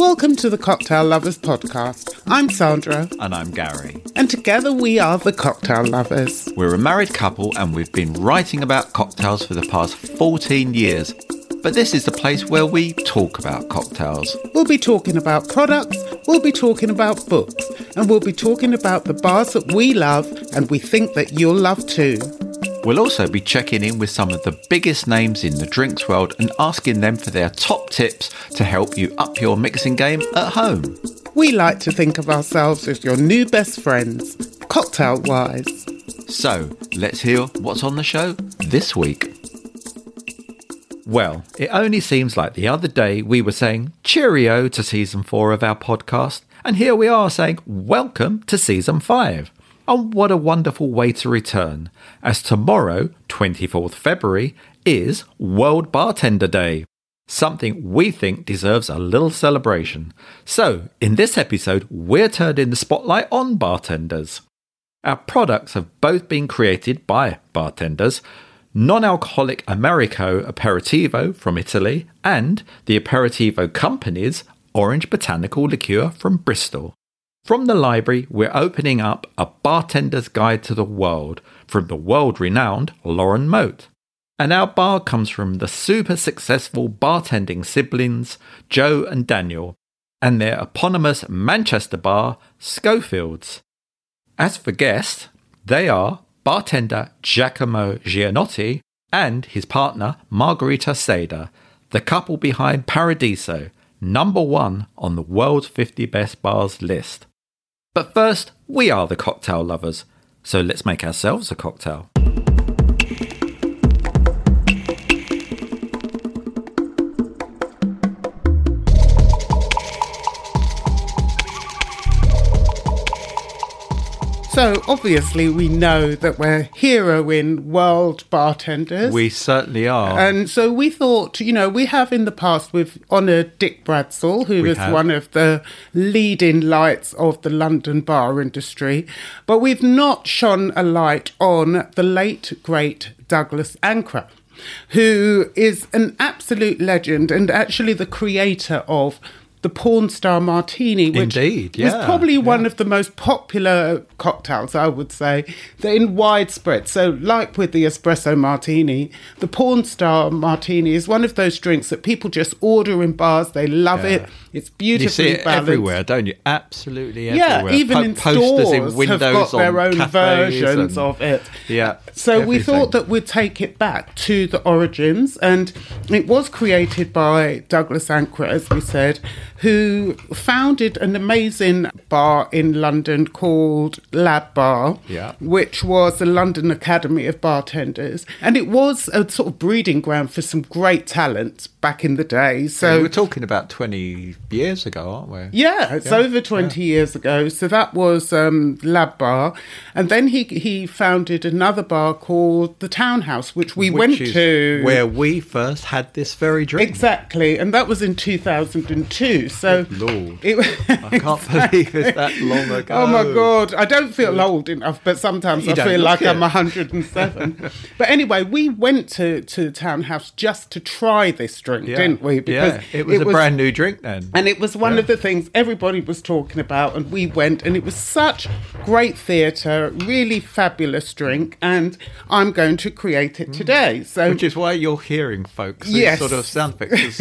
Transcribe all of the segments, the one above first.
Welcome to the Cocktail Lovers podcast. I'm Sandra, And I'm Gary. and together we are the Cocktail Lovers. We're a married couple and we've been writing about cocktails for the past 14 years. But this is the place where we talk about cocktails. We'll be talking about products, we'll be talking about books, and we'll be talking about the bars that we love and we think that you'll love too. We'll also be checking in with some of the biggest names in the drinks world and asking them for their top tips to help you up your mixing game at home. We like to think of ourselves as your new best friends, cocktail wise. So, let's hear what's on the show this week. Well, it only seems like the other day we were saying cheerio to season four of our podcast, and here we are saying welcome to season five. And what a wonderful way to return, as tomorrow, 24th February, is World Bartender Day. Something we think deserves a little celebration. So, in this episode, we're turning the spotlight on bartenders. Our products have both been created by bartenders non alcoholic Amarico Aperitivo from Italy and the Aperitivo Company's Orange Botanical Liqueur from Bristol. From the library, we're opening up a bartender's guide to the world from the world renowned Lauren Mote. And our bar comes from the super successful bartending siblings, Joe and Daniel, and their eponymous Manchester bar, Schofield's. As for guests, they are bartender Giacomo Giannotti and his partner Margarita Sader, the couple behind Paradiso, number one on the world's 50 best bars list. But first, we are the cocktail lovers, so let's make ourselves a cocktail. So, obviously, we know that we're hero in world bartenders. We certainly are. And so we thought, you know, we have in the past, we've honoured Dick Bradsell, who We is have. one of the leading lights of the London bar industry, but we've not shone a light on the late, great Douglas Ankrah, who is an absolute legend and actually the creator of the Porn Star Martini, which Indeed, was yeah, probably one of the most popular cocktails, I would say. They're in widespread. So, like with the espresso martini, the porn star martini is one of those drinks that people just order in bars. They love Yeah. it. It's you beautifully see it balanced. everywhere, don't you? Absolutely Yeah, everywhere. even Po- in posters stores in windows have got their own versions and- of it. Yeah. So we thought that we'd take it back to the origins, and it was created by Douglas Ankrah, as we said, who founded an amazing bar in London called Lab Bar, Yeah. which was the London Academy of Bartenders, and it was a sort of breeding ground for some great talent back in the day. So we're talking about 20 years ago, aren't we? yeah, it's over 20 years ago. So that was um, Lab Bar. And then he he founded another bar called The Townhouse, which we Which went to. where we first had this very drink. Exactly. And that was in 2002. So. Lord. It, I can't believe it's that long ago. Oh my god! I don't feel old enough, but sometimes You I feel like I'm 107. but anyway, we went to to the townhouse just to try this drink, Yeah. didn't we? yeah, it was a brand new drink then. And it was one Yeah. of the things everybody was talking about, and we went, and it was such great theatre, really fabulous drink, and I'm going to create it today. So Mm. Which is why you're hearing, folks. these Yes. sort of sound effects.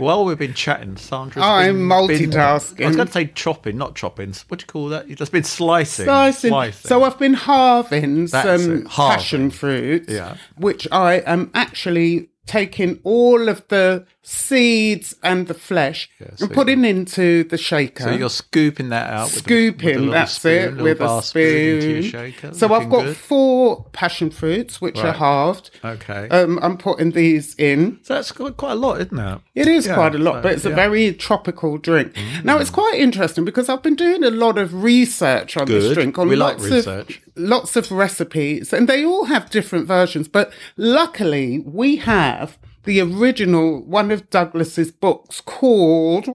While we've been chatting, Sandra's I'm multitasking. I was going to say chopping, not chopping. What do you call that? You've just been slicing. slicing. So I've been halving That's some it, halving. passion fruits, Yeah. which I am actually taking all of the seeds and the flesh Yeah, so and putting into the shaker. So you're scooping that out. With a- with a scooping, that's spoon, it, with a spoon. shaker. so I've got good. four passion fruits, which are halved. Okay. Um, I'm putting these in. so that's quite a lot, isn't it? It is Yeah, quite a lot, so, but it's a yeah. Mm. very tropical drink. Now it's quite interesting because I've been doing a lot of research on this drink on We like lots research. of lots of recipes, and they all have different versions. But luckily, we have the original one of Douglas's books called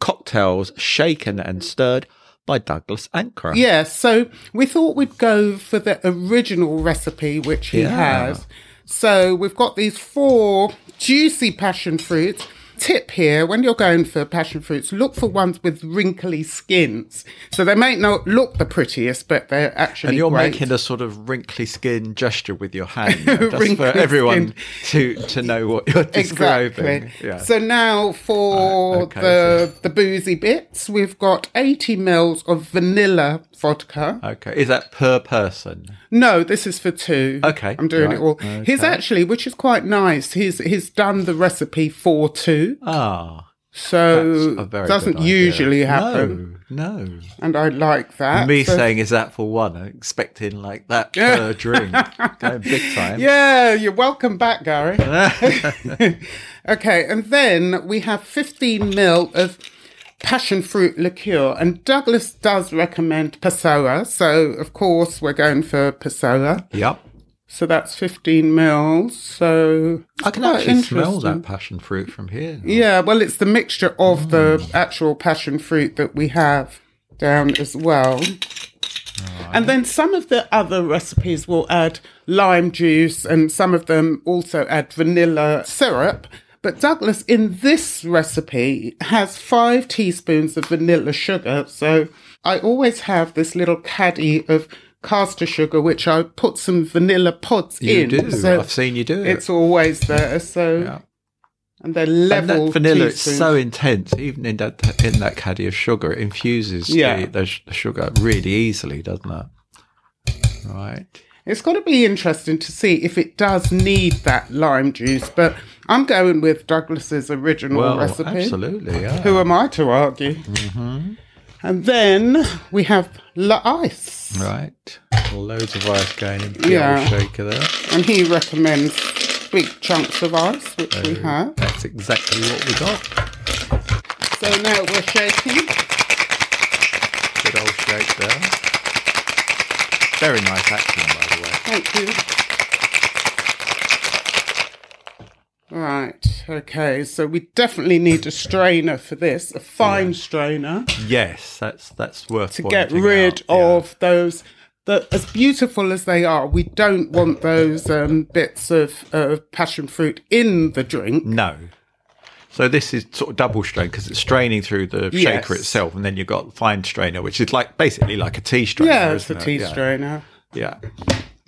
Cocktails shaken and stirred by Douglas Ankrah. Yes, so we thought we'd go for the original recipe which he Yeah. has. So we've got these four juicy passion fruits. Tip here when you're going for passion fruits, look for ones with wrinkly skins. So they may not look the prettiest, but they're actually And you're great. making a sort of wrinkly skin gesture with your hand, just for everyone to to know what you're describing. Exactly. Yeah. So now for Right, okay, the the boozy bits, we've got 80 mils of vanilla vodka. okay, is that per person? No, this is for two. Okay, I'm doing right, it all. He's actually, which is quite nice. He's he's done the recipe for two, Ah, so doesn't usually happen, No, no. and I like that. Me So- saying is that for one, I'm expecting like that per drink, going big time. Yeah, you're welcome back, Gary. okay, and then we have 15 mil of passion fruit liqueur, and Douglas does recommend Passoa, so of course we're going for Passoa. Yep. So that's 15 mils. So I can actually smell that passion fruit from here. Yeah, well, it's the mixture of the Mm. actual passion fruit that we have down as well. And then some of the other recipes will add lime juice, and some of them also add vanilla syrup. But Douglas, in this recipe, has five teaspoons of vanilla sugar. So I always have this little caddy of caster sugar, which I put some vanilla pods You in. You do. So I've seen you do it. it's always there. So Yeah. and they're and level that vanilla is teaspoons. so intense. Even in that in that caddy of sugar, it infuses Yeah. the, the sugar really easily, doesn't it? Right. It's got to be interesting to see if it does need that lime juice, but I'm going with Douglas's original Well, recipe. absolutely. Yeah. Who am I to argue? Mm-hmm. And then we have La Ice, Right. Loads of ice going into the Yeah. shaker there. and he recommends big chunks of ice, which we oh, have. That's exactly what we got. So now we're shaking. Good old shake there. Very nice acting, by the way. Thank you. Right, okay, so we definitely need a strainer for this, a fine strainer. Yes, that's that's worth to get rid out, yeah. of those that as beautiful as they are we don't want those um, bits of uh, passion fruit in the drink No. So this is sort of double strain because it's straining through the Yes. shaker itself, and then you've got fine strainer, which is like basically like a tea strainer. yeah it's a isn't it? tea Yeah. strainer Yeah,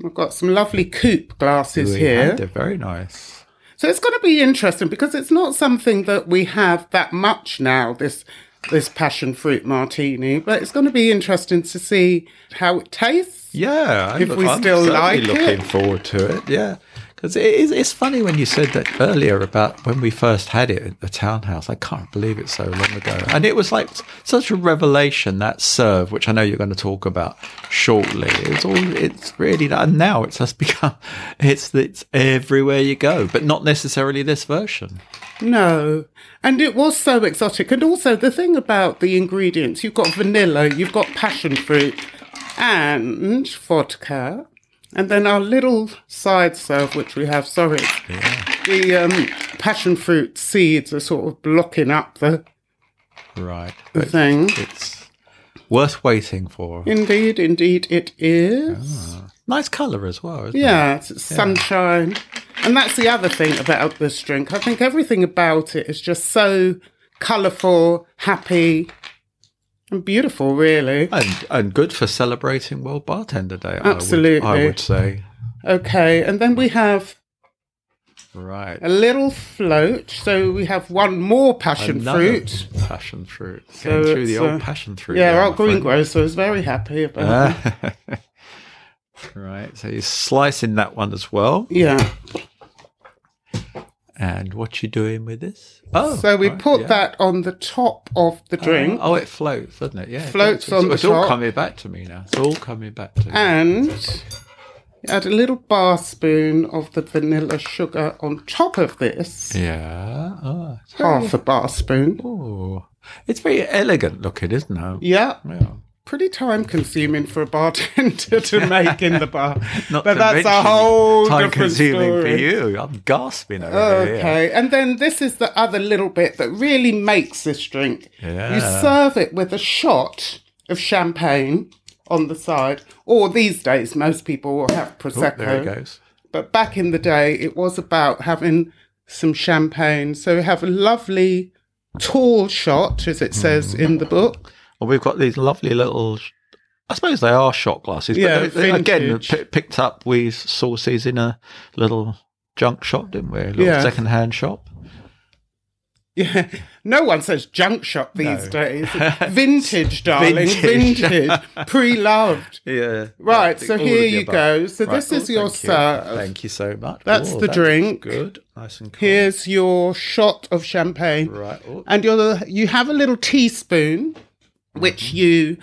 i've got some lovely coupe glasses We here They're very nice. so it's going to be interesting because it's not something that we have that much now this this passion fruit martini but it's going to be interesting to see how it tastes Yeah, I'm, If we I'm still certainly like looking it. forward to it. Yeah, because it is. It's funny when you said that earlier about when we first had it at the townhouse. I can't believe it's so long ago, and it was like such a revelation that serve, which I know you're going to talk about shortly. It's all. It's really and now it's just become. It's it's everywhere you go, but not necessarily this version. No. And it was so exotic. And also, the thing about the ingredients you've got vanilla, you've got passion fruit, and vodka. And then our little side serve, which we have, sorry, the um, passion fruit seeds are sort of blocking up the, Right. the thing. It's worth waiting for. Indeed, indeed, it is. Nice colour as well. Isn't it? Yeah, it's sunshine. And that's the other thing about this drink. I think everything about it is just so colourful, happy, beautiful, really. And and good for celebrating World Bartender Day. Absolutely. I would, I would say. Okay, and then we have Right. a little float. So we have one more passion Another fruit. Passion fruit. Going through the it's, old uh, passion fruit. Yeah, our greengrocer is very happy about it. Ah. right. So you're slicing that one as well. Yeah. And what you doing with this? Oh. So we right, put yeah. that on the top of the oh, drink. Oh, it floats, doesn't it? Yeah. it Floats. It's, on the it's all coming back to me now. It's all coming back to me. And add a little bar spoon of the vanilla sugar on top of this. yeah. Oh, it's Half a bar spoon. Oh, it's very elegant looking, isn't it? Yeah. Yeah. Pretty time consuming for a bartender to make in the bar. Not but that's a whole time different consuming story. for you. I'm gasping over here. Okay, and then this is the other little bit that really makes this drink. Yeah. You serve it with a shot of champagne on the side, or these days most people will have prosecco. there it goes. But back in the day, it was about having some champagne. So we have a lovely tall shot, as it says hmm. in the book. We've got these lovely little. I suppose they are shot glasses. Yeah, but they- again, p- picked up. with saw these in a little junk shop, didn't we? A little Yeah. second-hand shop. Yeah, no one says junk shop these No. days. Vintage, darling, Vintage. vintage, pre-loved. Yeah. Right, so here you above. go. So Right, this is oh, your thank you. Thank you so much. That's Oh, the drink. Good, nice and cool. Here's your shot of champagne. right. Oh, and you're you have a little teaspoon which Mm-hmm. you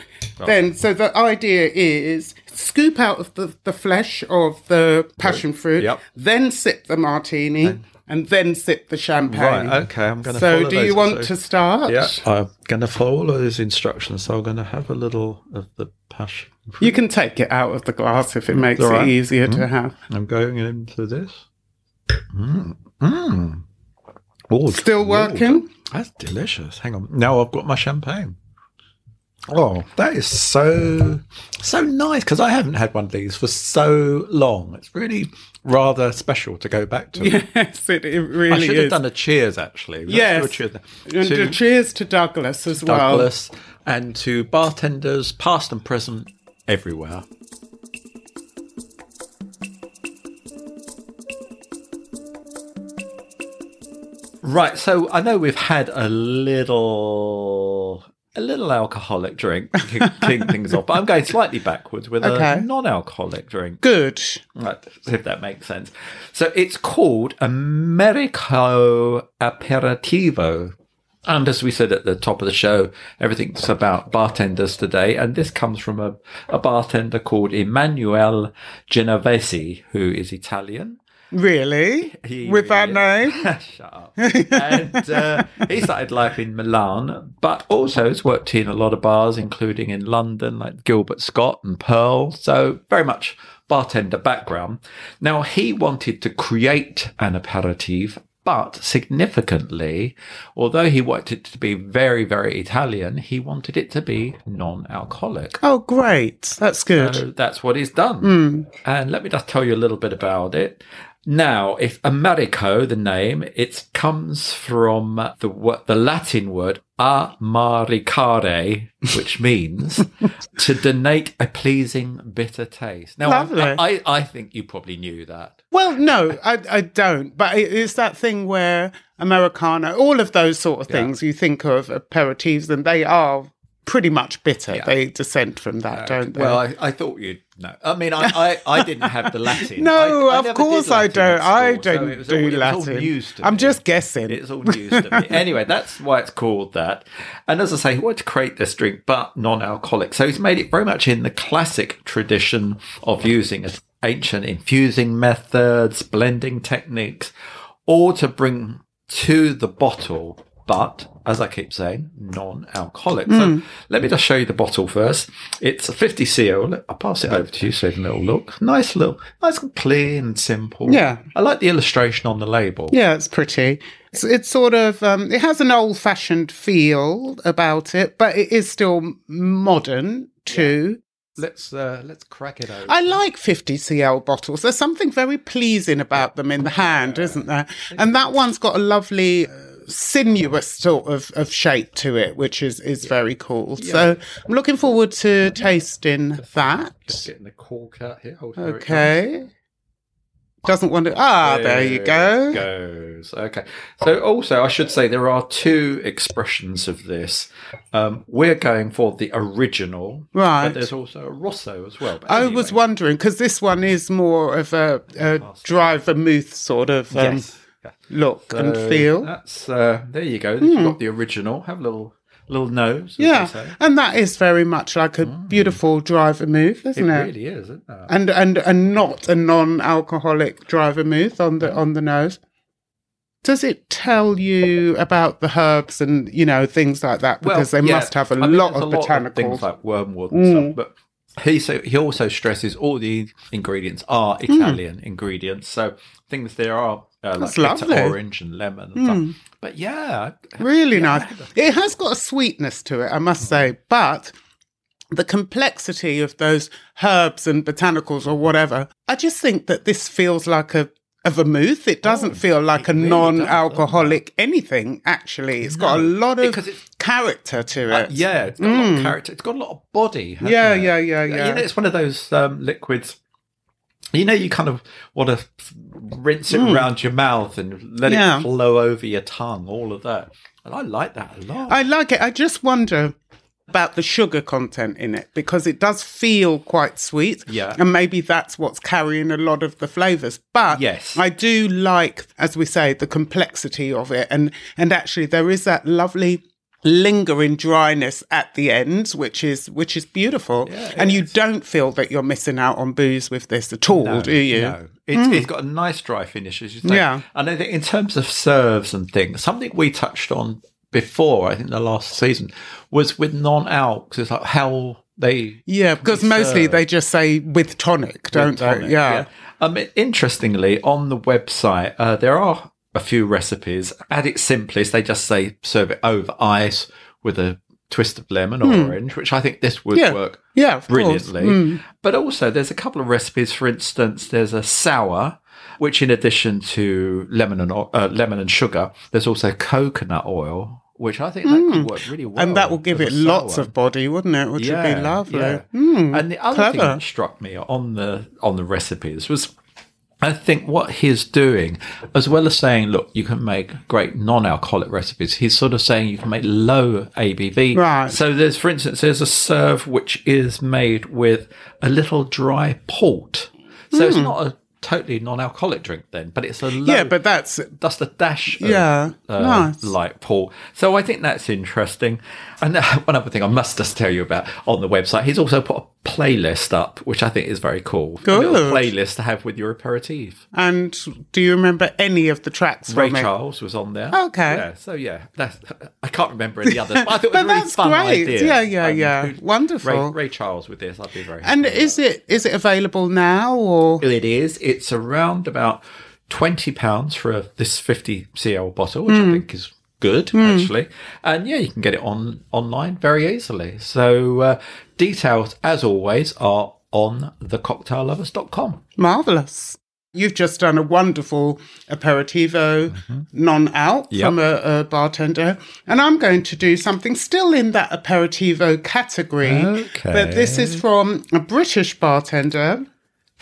then so the idea is scoop out of the, the flesh of the passion fruit Yep. then sip the martini and then sip the champagne Right. Okay. I'm going to. so follow do those. you want So- to start Yeah, I'm going to follow all of those instructions. So I'm going to have a little of the passion. you can take it out of the glass if it makes all it right. easier to have I'm going into this. Mm. Mm. Oh, still Lord. working That's delicious. Hang on. Now I've got my champagne. Oh, that is so so nice because I haven't had one of these for so long. It's really rather special to go back to. yes it, it I really should have done a cheers actually. Yes. cheers. and To cheers to douglas as well Douglas and to bartenders, past and present, everywhere. Right, so I know we've had a little a little alcoholic drink to clean things off, but I'm going slightly backwards with Okay. a non-alcoholic drink. good Right, if that makes sense. So it's called Amarico Aperitivo. And as we said at the top of the show, everything's about bartenders today. And this comes from a, a bartender called Emanuele Genovesi, who is Italian. Really He with that name. Shut up. and uh, he started life in Milan, but also has worked in a lot of bars, including in London, like Gilbert Scott and Pearl. So very much bartender background. Now he wanted to create an aperitif. But significantly, although he wanted it to be very, very Italian, he wanted it to be non-alcoholic. oh great that's good So that's what he's done. And let me just tell you a little bit about it. Now, if Amarico, the name, it comes from the the Latin word amaricare, which means to donate a pleasing bitter taste. Now, I, Lovely. I, I think you probably knew that. Well, no, I, I don't. But it's that thing where Americano, all of those sort of things, you think of aperitifs, and they are pretty much bitter. They descend from that, don't they? Well, I, I thought you'd know. I mean, I, I, I didn't have the Latin. no, I, of course I don't. at I don't was do all- it was all Latin. I'm me. just guessing. It's all news to me. Anyway, that's why it's called that. And as I say, he wanted to create this drink, but non-alcoholic. So he's made it very much in the classic tradition of using ancient infusing methods, blending techniques, all to bring to the bottle. But as I keep saying, non-alcoholic. So let me just show you the bottle first. It's a 50 cl. I'll pass it over to you so you can have a little look. Nice little, nice and clean and simple. Yeah. I like the illustration on the label. Yeah, it's pretty. It's, it's sort of um, it has an old fashioned feel about it, but it is still modern too. Let's uh, let's crack it open. I like 50cl bottles. There's something very pleasing about them in the hand, isn't there? And that one's got a lovely uh, sinuous sort of, of shape to it, which is, is very cool. So I'm looking forward to tasting that. Just getting the cork out here. Oh, Okay. Doesn't want to. Ah, comes. there you go. goes. Okay. So also, I should say there are two expressions of this. Um, we're going for the original, Right. But there's also a Rosso as well. But I anyway, was wondering because this one is more of a, a dry vermouth sort of um, yes. Look and feel. That's uh, there you go. You've hmm. got the original. Have a little little nose. Yeah, say. and that is very much like a hmm. beautiful dry vermouth, it isn't it? really is. Isn't it? And and and not a non-alcoholic dry vermouth on the on the nose. Does it tell you about the herbs and you know things like that? Because they yeah, must have a I lot there's of a botanicals. things like wormwood and stuff, hmm. but he so he also stresses all the ingredients are Italian ingredients, so things there are uh, like That's bitter lovely. orange and lemon and stuff. But yeah, Really Yeah, nice. It has got a sweetness to it, I must say, but the complexity of those herbs and botanicals or whatever, I just think that this feels like a a vermouth. It doesn't feel like a Oh, really non-alcoholic anything. Actually, it's got a lot of because it's- character to it. Yeah, it's got a lot of character. It's got a lot of body. hasn't Mm. Yeah, it? yeah, yeah, You yeah. know, it's one of those um, liquids. You know, you kind of want to rinse it around your mouth and let Mm. Yeah. it flow over your tongue. All of that, and I like that a lot. I like it. I just wonder about the sugar content in it because it does feel quite sweet. Yeah. And maybe that's what's carrying a lot of the flavors. But Yes. I do like, as we say, the complexity of it. And and actually there is that lovely lingering dryness at the end which is which is beautiful it and you don't feel that you're missing out on booze with this at all do you No, it's, it's got a nice dry finish, as you say. Yeah. and I think in terms of serves and things, something we touched on before, I think the last season was with non-alcs. It's like how they yeah because mostly they just say with tonic don't they tonic, yeah. Um, interestingly, on the website, uh, there are a few recipes. At its simplest, they just say serve it over ice with a twist of lemon or orange, which I think this would Hmm. Yeah. work Yeah, brilliantly. But also, there's a couple of recipes. For instance, there's a sour, which in addition to lemon and uh, lemon and sugar, there's also coconut oil, which I think that could work really well. Hmm. and that will give it lots of body, wouldn't it? Which would be lovely. yeah. Hmm, and the other thing clever. that struck me on the on the recipes was I think what he's doing, as well as saying, look, you can make great non-alcoholic recipes, he's sort of saying you can make low ABV. Right. So there's, for instance, there's a serve which is made with a little dry port. So it's not a totally non-alcoholic drink then, but it's a low, Hmm. Yeah, but that's just a dash of Yeah, uh, nice. light port. So I think that's interesting. And uh, one other thing I must just tell you about on the website, he's also put a playlist up, which I think is very cool. A little playlist to have with your aperitif. And do you remember any of the tracks Ray? Charles was on there. Okay. Yeah, so yeah, that's, I can't remember any others, but I thought it was a really that's fun great. idea. Yeah, yeah, Um, yeah. who'd- Wonderful. Ray, Ray Charles with this, I'd be very And is it is it available now or It is. It's around about twenty pounds for a, this fifty cl bottle, which I think is good actually. And yeah, you can get it on online very easily. So uh, details, as always, are on thecocktaillovers.com. marvelous? You've just done a wonderful aperitivo non-out Mm-hmm. Yep. from a, a bartender, and I'm going to do something still in that aperitivo category. Okay. But this is from a British bartender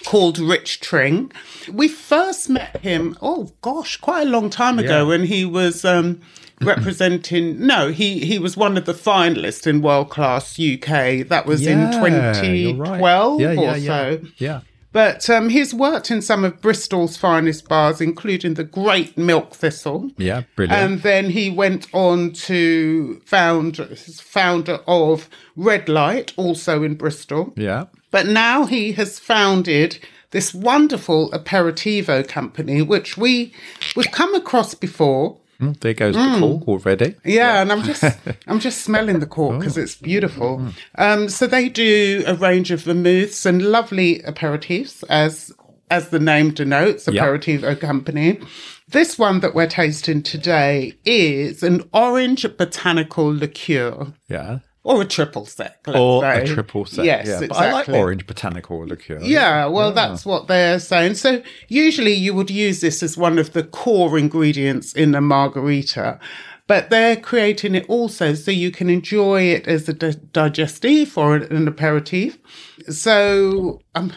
called Rich Tring. We first met him, oh gosh, quite a long time ago Yeah. when he was um, representing, no, he, he was one of the finalists in World Class UK. That was in 2012 Yeah, or yeah, yeah. so. Yeah. But um, he's worked in some of Bristol's finest bars, including the Great Milk Thistle. Yeah, brilliant. And then he went on to found founder of Red Light, also in Bristol. yeah. But now he has founded this wonderful aperitivo company, which we we've come across before. Mm, there goes the cork already. Yeah, and I'm just I'm just smelling the cork because it's beautiful. Um, so they do a range of vermouths and lovely aperitifs, as as the name denotes, Yeah. aperitivo company. This one that we're tasting today is an orange botanical liqueur. Yeah. Or a triple sec, Or say. a triple set. Yes, yeah. exactly. But I like orange botanical liqueur. Yeah, well, that's what they're saying. So usually you would use this as one of the core ingredients in a margarita, but they're creating it also so you can enjoy it as a di- digestif or an aperitif. So, um,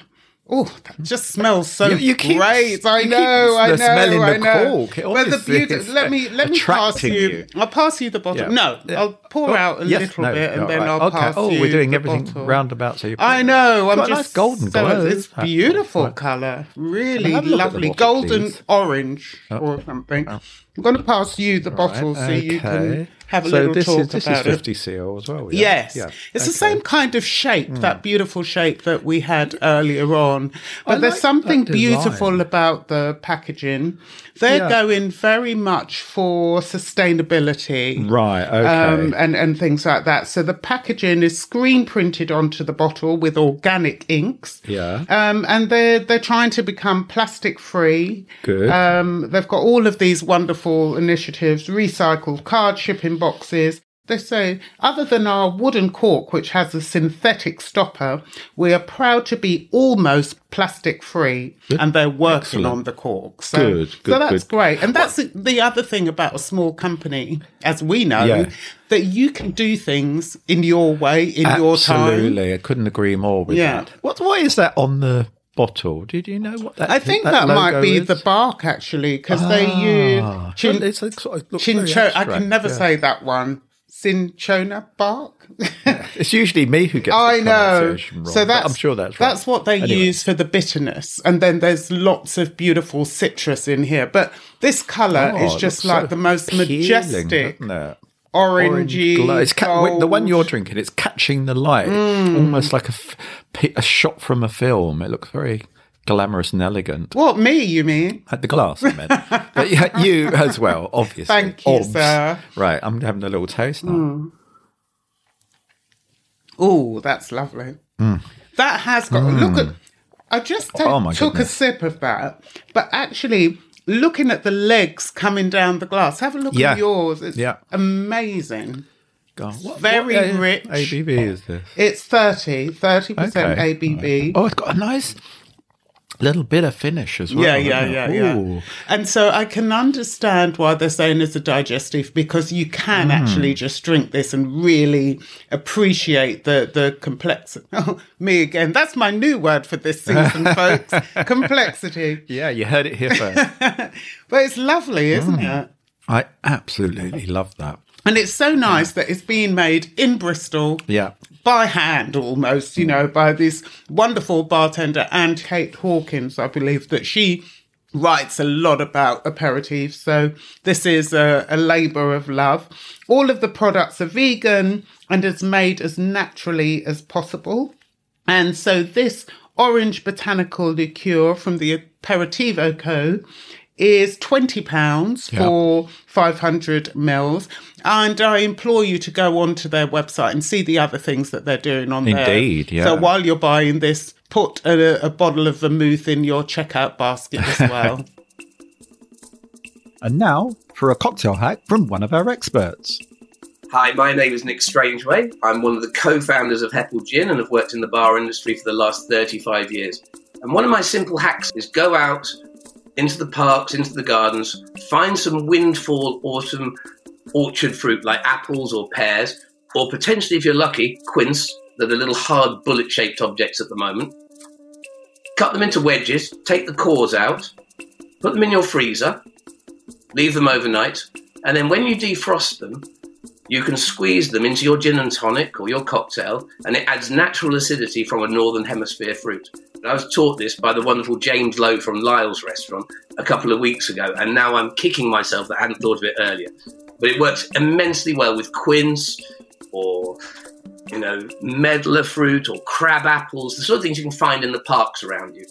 oh, that just smells so You- you keep- great! I know, I know, smelling I the know. cork. It Well, the beauty. Let me let me pass you. you. I'll pass you the bottle. Yeah. No, Yeah. I'll pour Oh, out a yes, little no, bit and no, then right. I'll okay. pass Oh, you we're doing the everything bottle. roundabout. So you can. I know. I'm just nice golden so glow. It's beautiful Right. color, really Have a look at the lovely, bottle, golden please. orange or something. I'm going to pass you the bottle so you can have a so little this talk is this about is it. 50 cl as well. Yeah? Yes, Yeah. it's the Okay. Hmm. same kind of shape, that beautiful shape that we had earlier on. But there's like something beautiful about the packaging. They're Yeah. going very much for sustainability Right. Okay. um, and and things like that. So the packaging is screen printed onto the bottle with organic inks. Yeah. Um, and they're they're trying to become plastic free. Good. Um, they've got all of these wonderful initiatives: recycled card shipping boxes, They say, other than our wooden cork, which has a synthetic stopper, we are proud to be almost plastic free, and they're working Excellent. on the cork. So, Good, good, so that's good. great. And that's the- the other thing about a small company, as we know, Yeah. that you can do things in your way, in your time. Absolutely, I couldn't agree more with Yeah. that. What what is that on the bottle? Did you know what that? I think that, might be is? the bark actually, because they use Ah, chin, sort of chincho. I can never yeah. say that one. Cinchona bark. It's usually me who gets. I know. wrong, so that's I'm sure that's right. that's what they Anyway. use for the bitterness, and then there's lots of beautiful citrus in here. But this color Oh, is just like so the most appealing, majestic orangey. glow. It's ca- gold. the one you're drinking. It's catching the light, Mm. almost like a, f- a shot from a film. It looks very glamorous and elegant. What me? You mean? At the glass, I meant. but yeah, you as well, obviously. Thank you, Obs. sir. Right, I'm having a little taste now. Oh, that's lovely. That has got look at. I just take, Mm. Oh, took goodness. a sip of that, but actually looking at the legs coming down the glass. Have a look Yeah. at yours. It's Yeah. amazing. Go on. What, Very what, uh, rich. ABV is this? It's 30, 30% Okay. ABV. Oh, it's got a nice little bit of finish as well. Yeah, yeah, yeah, it? yeah. And so I can understand why they're saying it's a digestive because you can Mm. actually just drink this and really appreciate the the complexity. Oh, me again. That's my new word for this season, folks. Complexity. Yeah, you heard it here first. But it's lovely, isn't Mm. it? I absolutely love that. And it's so nice that it's being made in Bristol Yeah. By hand almost, you know, by this wonderful bartender, Anne Kate Hawkings, I believe, that she writes a lot about aperitifs. So this is a, a labour of love. All of the products are vegan and is made as naturally as possible. And so this orange botanical liqueur from the Aperitivo Co. is £20 Yeah. for 500 mils. And I implore you to go onto their website and see the other things that they're doing on there. Indeed, yeah. So while you're buying this, put a, a bottle of vermouth in your checkout basket as well. And now for a cocktail hack from one of our experts. Hi, my name is Nick Strangeway. I'm one of the co founders of Hepple Gin and have worked in the bar industry for the last 35 years. And one of my simple hacks is go out into the parks, into the gardens, find some windfall autumn orchard fruit like apples or pears, or potentially, if you're lucky, quince. They're the little hard bullet shaped objects at the moment. Cut them into wedges, take the cores out, put them in your freezer, leave them overnight, and then when you defrost them, you can squeeze them into your gin and tonic or your cocktail, and it adds natural acidity from a northern hemisphere fruit. I was taught this by the wonderful James Lowe from Lyle's restaurant a couple of weeks ago, and now I'm kicking myself that I hadn't thought of it earlier. But it works immensely well with quince or you know medlar fruit or crab apples, the sort of things you can find in the parks around you.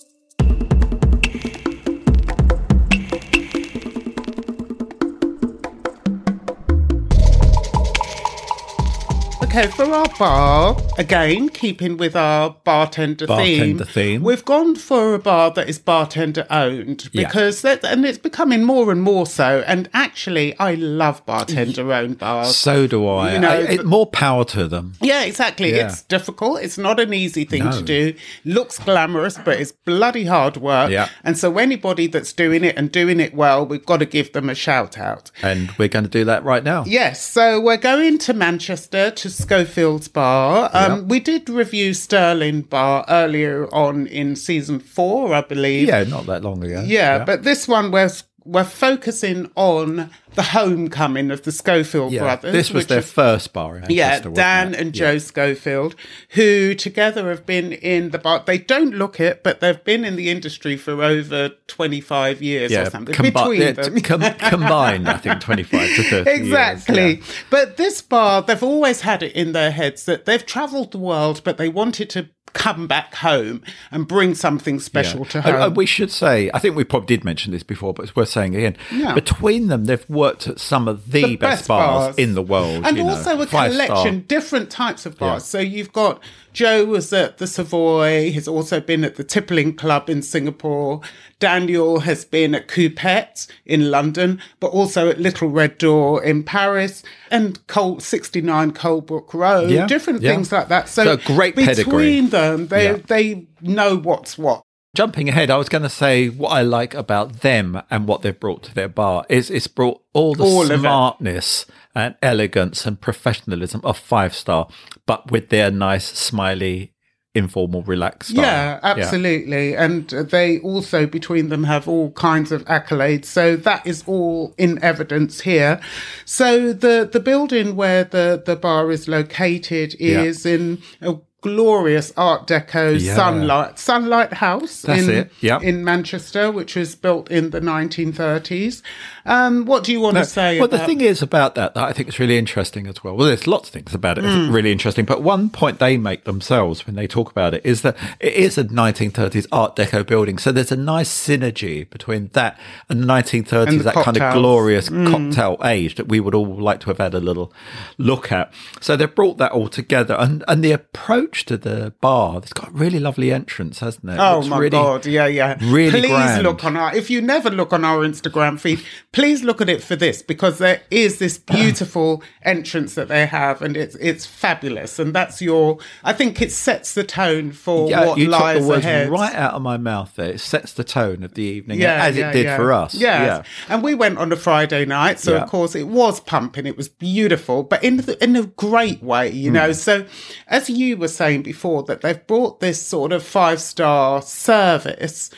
Okay, for our bar, again, keeping with our bartender, Bartender theme. we've gone for a bar that is bartender owned Yeah. because that, and it's becoming more and more so. And actually, I love bartender owned bars. So do I. You know, I- it, more power to them. Yeah, exactly. Yeah. It's difficult. It's not an easy thing No. to do. Looks glamorous, but it's bloody hard work. Yeah. And so anybody that's doing it and doing it well, we've got to give them a shout out. And we're going to do that right now. Yes, so we're going to Manchester to Schofield's Bar. Um, Um, yeah. We did review Sterling Bar earlier on in season four, I believe. Yeah, not that long ago. Yeah, but this one was we're focusing on the homecoming of the Schofield Yeah, brothers. this was their is- first bar. In yeah, Dan and Yeah. Joe Schofield, who together have been in the bar. They don't look it, but they've been in the industry for over 25 years or Yeah, something. combi- between them. com- combined, I think twenty-five to thirty. years, Exactly. yeah. But this bar, they've always had it in their heads that they've travelled the world, but they wanted to come back home and bring something special Yeah. to uh, home. and we should say, I think we probably did mention this before, but it's worth saying again. Yeah. Between them, they've worked at some of the, The best, bars, in the world. and you know, also a collection different types of bars Yeah. so you've got Joe was at the Savoy. He's also been at the Tippling Club in Singapore. Daniel has been at Coupette in London, but also at Little Red Door in Paris and Col- 69 Colebrooke Row, Yeah, different yeah. things like that. So, So great between pedigree. them, they, Yeah. they know what's what. Jumping ahead, I was going to say what I like about them and what they've brought to their bar is it's brought all the All smartness and elegance and professionalism of five star, but with their nice, smiley, informal, relaxed style. Yeah, absolutely. And they also, between them, have all kinds of accolades. So that is all in evidence here. So the, the building where the, the bar is located Yeah. is in a glorious Art Deco Yeah. Sunlight Sunlight House That's in, yeah. in Manchester, which was built in the 1930s. Um, what do you want to say well, about the thing is about that that I think is really interesting as well. Well, there's lots of things about it Hmm. really interesting, but one point they make themselves when they talk about it is that it is a 1930s Art Deco building. So there's a nice synergy between that and the 1930s, And that kind of cocktails. Glorious cocktail age that we would all like to have had a little look at. So they've brought that all together, and and the approach to the bar, it's got a really lovely entrance, hasn't it? Oh my really- god, yeah, yeah. really please grand. look on our if you never look on our Instagram feed, please look at it for this because there is this beautiful entrance that they have and it's it's fabulous. And that's your I think it sets the tone for what you took lies the words ahead. right out of my mouth there. It sets the tone of the evening, Yeah, as yeah, it did yeah. for us. Yes. Yeah. and we went on a Friday night, so Yeah. of course it was pumping. It was beautiful, but in the, in a great way, you Hmm. know. So, as you were saying before, that they've brought this sort of five star service.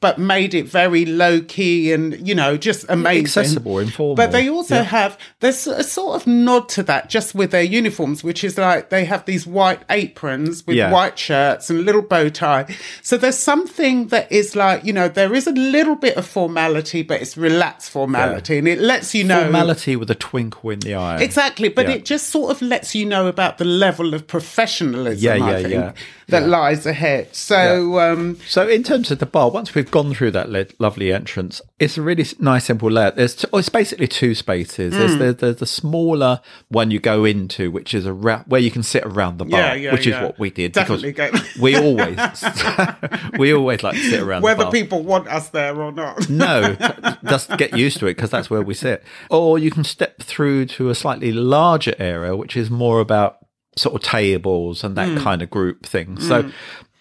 But made it very low key and you know just amazing, Accessible, informal. But they also Yeah. have there's a sort of nod to that just with their uniforms, which is like they have these white aprons with Yeah. white shirts and a little bow tie. So there's something that is like, you know, there is a little bit of formality, but it's relaxed formality. And it lets you know. Formality with a twinkle in the eye. Exactly. But Yeah. it just sort of lets you know about the level of professionalism, Yeah, I yeah, think, yeah. That Yeah. lies ahead. So, um, So, in terms of the bar, once we've gone through that le- lovely entrance, it's a really nice, simple layout. There's t- oh, it's basically two spaces. There's Hmm. the, the the smaller one you go into, which is around where you can sit around the bar, Yeah, yeah, which yeah. is what we did. Definitely because go- we always we always like to sit around the whether people want us there or not. No, just get used to it because that's where we sit. Or you can step through to a slightly larger area, which is more about sort of tables and that mm. kind of group thing. So mm.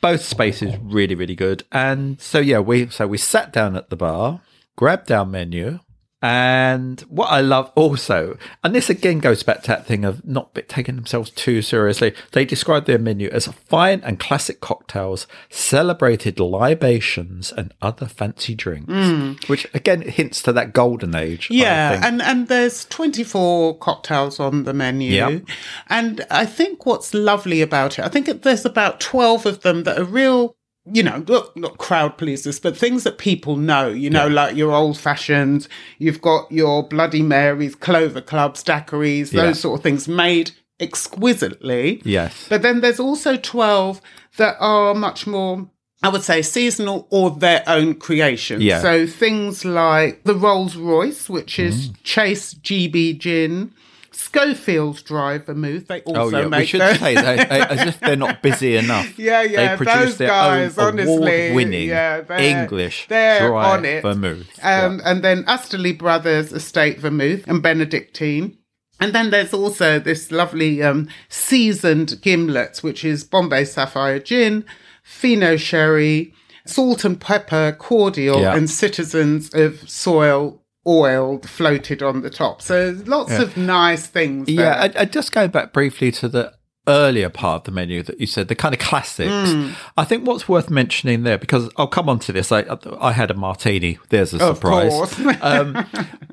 both spaces really, really good. And so yeah, we so we sat down at the bar, grabbed our menu. And what I love also, and this again goes back to that thing of not taking themselves too seriously. They describe their menu as fine and classic cocktails, celebrated libations, and other fancy drinks, mm. which again hints to that golden age. Yeah, and and there's 24 cocktails on the menu. Yep. And I think what's lovely about it, I think there's about 12 of them that are real, you know, not, not crowd pleasers, but things that people know, you know, like your old fashioned, you've got your Bloody Marys, Clover Clubs, daiquiris, Yeah. those sort of things made exquisitely. yes, But then there's also 12 that are much more, I would say, seasonal or their own creation. Yeah. So things like the Rolls Royce, which is mm. Chase GB Gin, Schofield's Dry Vermouth. They also oh yeah, make we should those. say they, as if they're not busy enough. Yeah, yeah, they produce those their guys, own honestly, award-winning yeah, they're- English they're dry on it. vermouth. Um, And then Asterley Brothers Estate Vermouth and Benedictine. And then there's also this lovely um, seasoned gimlet, which is Bombay Sapphire Gin, Fino Sherry, Salt and Pepper Cordial, Yeah. and Citizens of Soil Oiled floated on the top. So lots of nice things. Yeah. I, I just going back briefly to the earlier part of the menu that you said, the kind of classics. Hmm. I think what's worth mentioning there, because I'll come on to this. I, I had a martini. There's a Of surprise. um,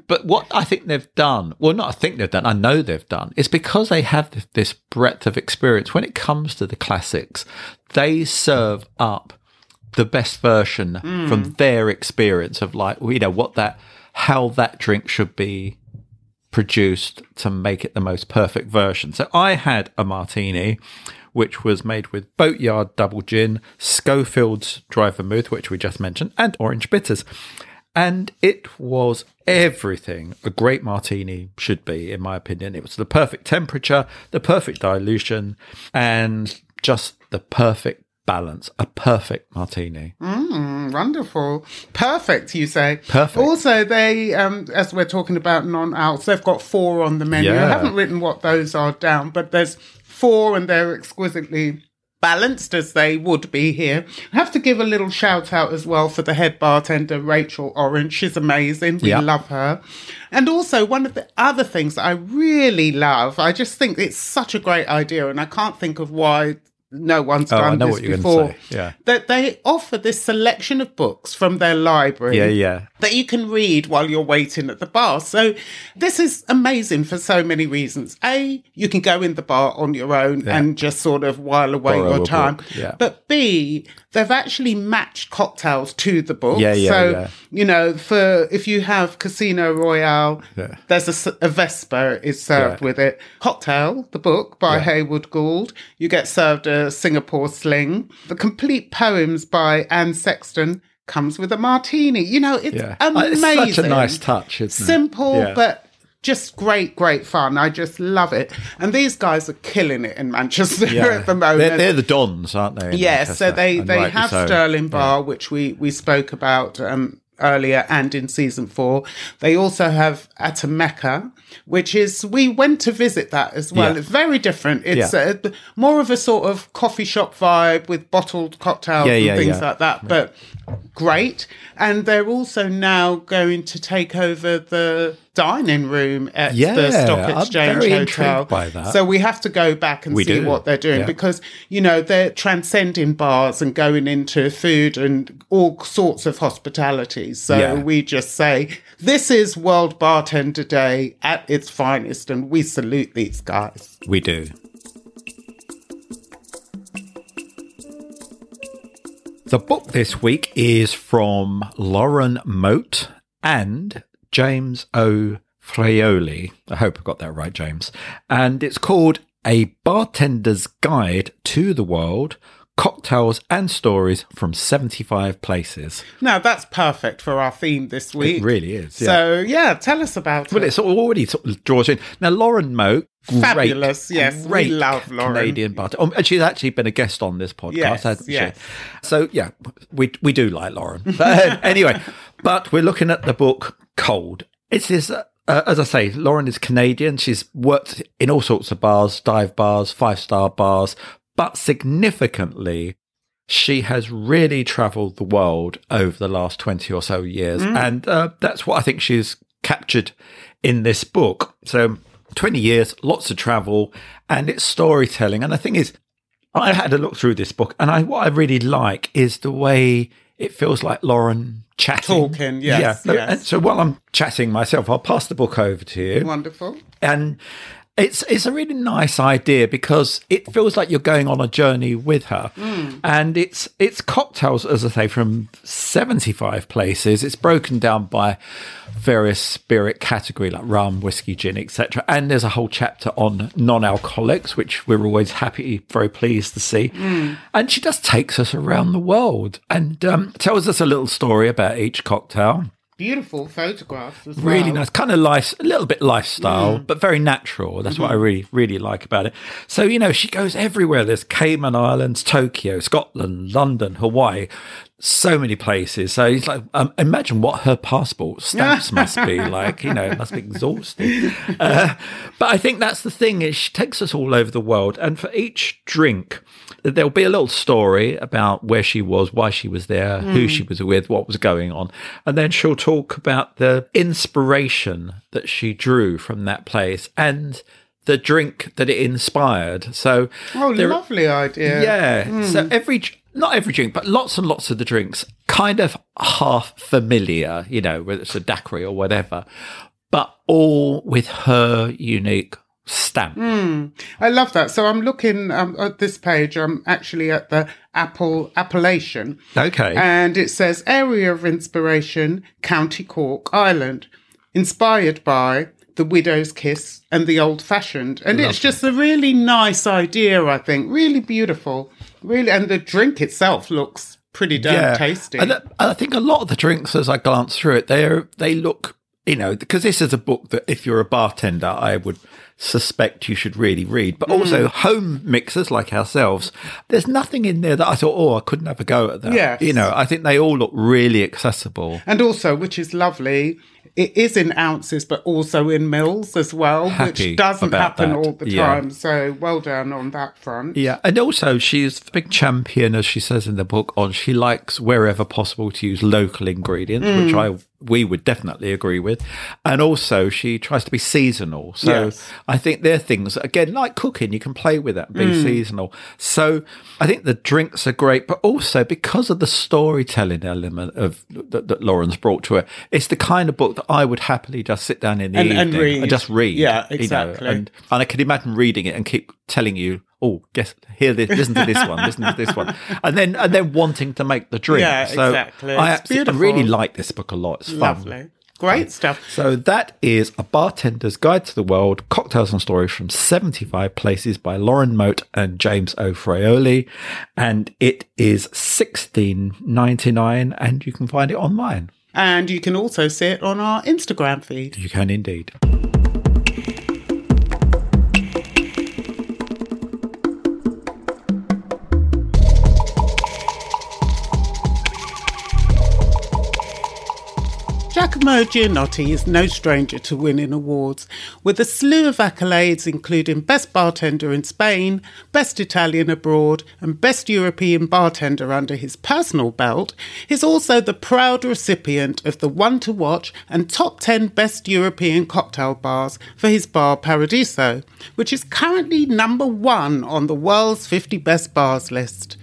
but what I think they've done, well, not I think they've done, I know they've done, is because they have this, this breadth of experience. When it comes to the classics, they serve up the best version Hmm. from their experience of like, you know, what that, how that drink should be produced to make it the most perfect version. So I had a martini, which was made with Boatyard Double Gin, Schofield's Dry Vermouth, which we just mentioned, and orange bitters. And it was everything a great martini should be, in my opinion. It was the perfect temperature, the perfect dilution, and just the perfect balance, a perfect martini. Mm, wonderful. Perfect, you say. Perfect. Also, they, um, as we're talking about non alcs, they've got four on the menu. Yeah. I haven't written what those are down, but there's four and they're exquisitely balanced as they would be here. I have to give a little shout out as well for the head bartender, Rachel Orange. She's amazing. We Yeah. love her. And also, one of the other things that I really love, I just think it's such a great idea, and I can't think of why no one's Oh, done know this what you're before. Yeah. That they offer this selection of books from their library Yeah, yeah. that you can read while you're waiting at the bar. So this is amazing for so many reasons. A, you can go in the bar on your own and just sort of while away Borrow your time. yeah. But B, they've actually matched cocktails to the book. Yeah, yeah, so, yeah. you know, for if you have Casino Royale, Yeah. there's a Vesper is served Yeah. with it. Cocktail, the book by Yeah. Heywood Gould. You get served a Singapore sling. The complete poems by Anne Sexton comes with a martini. You know, it's Yeah. amazing. It's such a nice touch, isn't it? Simple, Yeah. but just great, great fun. I just love it. And these guys are killing it in Manchester at the moment. They're, they're the Dons, aren't they? in Yes, so they And they have so. Sterling Bar, which we we spoke about um, earlier and in season four. They also have Atomeca, which is we went to visit that as well. Yeah. It's very different. It's Yeah. uh, more of a sort of coffee shop vibe with bottled cocktails Yeah, and things like that. But great, and they're also now going to take over the dining room at the Stock I'm Exchange very Hotel. intrigued by that. So we have to go back and We see do. what they're doing because you know they're transcending bars and going into food and all sorts of hospitality. So we just say this is World Bartender Day at its finest, and we salute these guys. We do. The book this week is from Lauren Mote and James O. Fraioli. I hope I got that right, James. And it's called A Bartender's Guide to the World Cocktails and Stories from 75 Places. Now that's perfect for our theme this week. It really is. Yeah. So yeah, tell us about Well, it. Well, it's already sort of draws in. Now, Lauren Mote, great, Fabulous, yes, we great love Lauren. Canadian bartender. Um, and she's actually been a guest on this podcast, Yes, hasn't yes. she? So, yeah, we we do like Lauren. But uh, anyway, but we're looking at the book Cold. It's this. Uh, uh, as I say, Lauren is Canadian. She's worked in all sorts of bars, dive bars, five star bars, but significantly, she has really traveled the world over the last 20 or so years. And uh, that's what I think she's captured in this book. So, 20 years, lots of travel, and it's storytelling. And the thing is, I had a look through this book, and I what I really like is the way it feels like Lauren chatting. Talking, yes, yeah. yes. So while I'm chatting myself, I'll pass the book over to you Wonderful. and it's it's a really nice idea because it feels like you're going on a journey with her, and it's it's cocktails as I say from seventy five places. It's broken down by various spirit category like rum, whiskey, gin, etc. And there's a whole chapter on non alcoholics, which we're always happy, very pleased to see. And she just takes us around the world and um, tells us a little story about each cocktail Beautiful photographs as really well. nice kind of life a little bit lifestyle but very natural. That's what i really really like about it. So you know she goes everywhere. There's cayman islands tokyo scotland london hawaii so many places. So it's like um, imagine what her passport stamps must be like you know it must be exhausting. Uh, but i think that's the thing is she takes us all over the world and for each drink there'll be a little story about where she was, why she was there, who hmm. she was with, what was going on. And then she'll talk about the inspiration that she drew from that place and the drink that it inspired. So, Oh, there- lovely idea. yeah. Hmm. So every not every drink, but lots and lots of the drinks kind of half familiar, you know, whether it's a daiquiri or whatever, but all with her unique stamp. I love that. So I'm looking um, at this page. I'm actually at the Apple appellation. Okay. And it says area of inspiration, County Cork, Ireland, inspired by the widow's kiss and the old fashioned. And it's just a really nice idea, I think. Really beautiful. Really and the drink itself looks pretty damn tasty. And I- I think a lot of the drinks, as I glance through it, they they look you know, because this is a book that if you're a bartender, I would suspect you should really read. But also home mixers like ourselves, there's nothing in there that I thought, oh, I couldn't have a go at that. Yes. You know, I think they all look really accessible. And also, which is lovely, it is in ounces, but also in mils as well, Happy which doesn't happen that. all the Yeah. time. So well done on that front. Yeah, and also she's a big champion, as she says in the book, on she likes wherever possible to use local ingredients, Mm. which I we would definitely agree with, and also she tries to be seasonal. So Yes. I think they're things again like cooking, you can play with that, be Mm. seasonal. So I think the drinks are great, but also because of the storytelling element of that, that Lauren's brought to it, it's the kind of book that I would happily just sit down in the And- evening and read. just read. Yeah, you know, exactly. and and I can imagine reading it and keep telling you, "Oh, guess hear this, listen to this one, listen to this one," and then and then wanting to make the drink. Yeah, so exactly. I, I really like this book a lot. It's fun. Lovely. Great stuff. So that is a bartender's guide to the world: cocktails and stories from seventy-five places by Lauren Mote and James O. Fraioli, and it is sixteen ninety-nine, and you can find it online. And you can also see it on our Instagram feed. You can indeed. Giacomo Giannotti is no stranger to winning awards, with a slew of accolades including Best Bartender in Spain, Best Italian Abroad, and Best European Bartender under his personal belt. He's also the proud recipient of the One to Watch and Top 10 Best European Cocktail Bars for his bar Paradiso, which is currently number one on the world's 50 best bars list.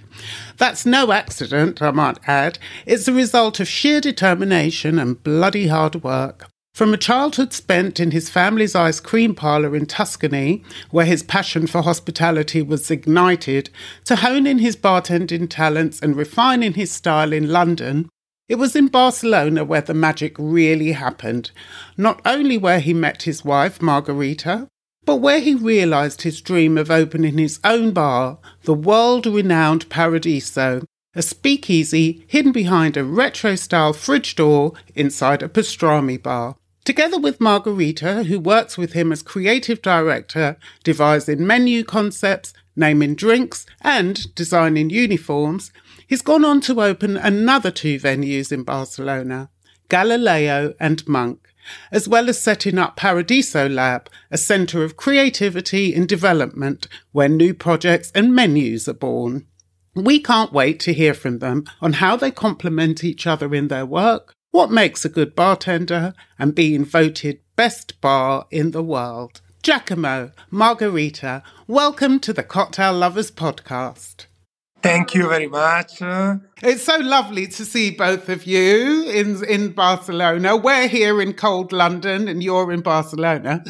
That's no accident, I might add. It's the result of sheer determination and bloody hard work. From a childhood spent in his family's ice cream parlour in Tuscany, where his passion for hospitality was ignited, to honing his bartending talents and refining his style in London, it was in Barcelona where the magic really happened. Not only where he met his wife, Margarita, but where he realised his dream of opening his own bar, the world renowned Paradiso, a speakeasy hidden behind a retro style fridge door inside a pastrami bar. Together with Margarita, who works with him as creative director, devising menu concepts, naming drinks, and designing uniforms, he's gone on to open another two venues in Barcelona Galileo and Monk as well as setting up Paradiso Lab, a centre of creativity and development where new projects and menus are born. We can't wait to hear from them on how they complement each other in their work, what makes a good bartender, and being voted best bar in the world. Giacomo, Margarita, welcome to the Cocktail Lovers podcast. Thank you very much. It's so lovely to see both of you in in Barcelona. We're here in cold London and you're in Barcelona.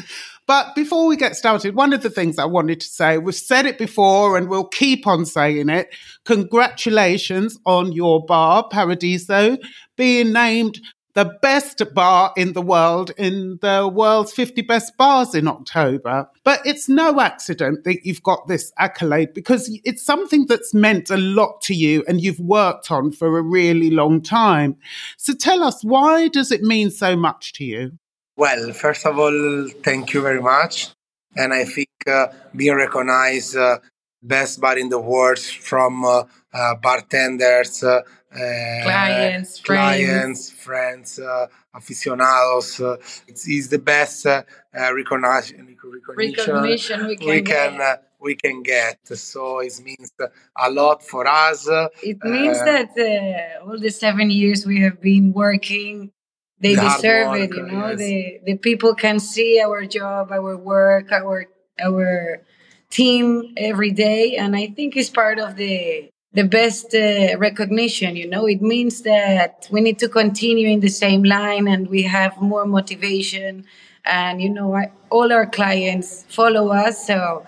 But before we get started, one of the things I wanted to say, we've said it before and we'll keep on saying it. Congratulations on your bar, Paradiso, being named the best bar in the world in the world's 50 best bars in October. But it's no accident that you've got this accolade because it's something that's meant a lot to you and you've worked on for a really long time. So tell us, why does it mean so much to you? Well, first of all, thank you very much. And I think uh, being recognized uh, best bar in the world from uh, uh, bartenders, uh, Clients, clients, friends, uh, aficionados, uh, it's, it's the best recognition, recognition, recognition we can, we get. can uh, we can get. So it means a lot for us. it means uh, that uh, all the seven years we have been working, they The deserve it. You know, yes. the the people can see our job, our work, our our team every day, and I think it's part of the the best uh, recognition. You know, it means that we need to continue in the same line, and we have more motivation. And you know, I, all our clients follow us, so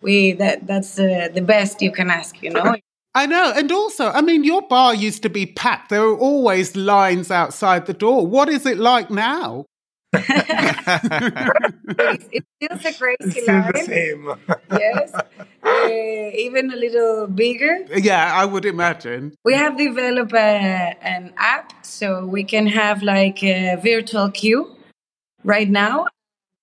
we that that's uh, the best you can ask. You know. I know. And also, I mean, your bar used to be packed. There are always lines outside the door. What is it like now? It's, feels still a crazy Still the same. yes, uh, even a little bigger. Yeah, I would imagine. We have developed a, an app so we can have like a virtual queue right now.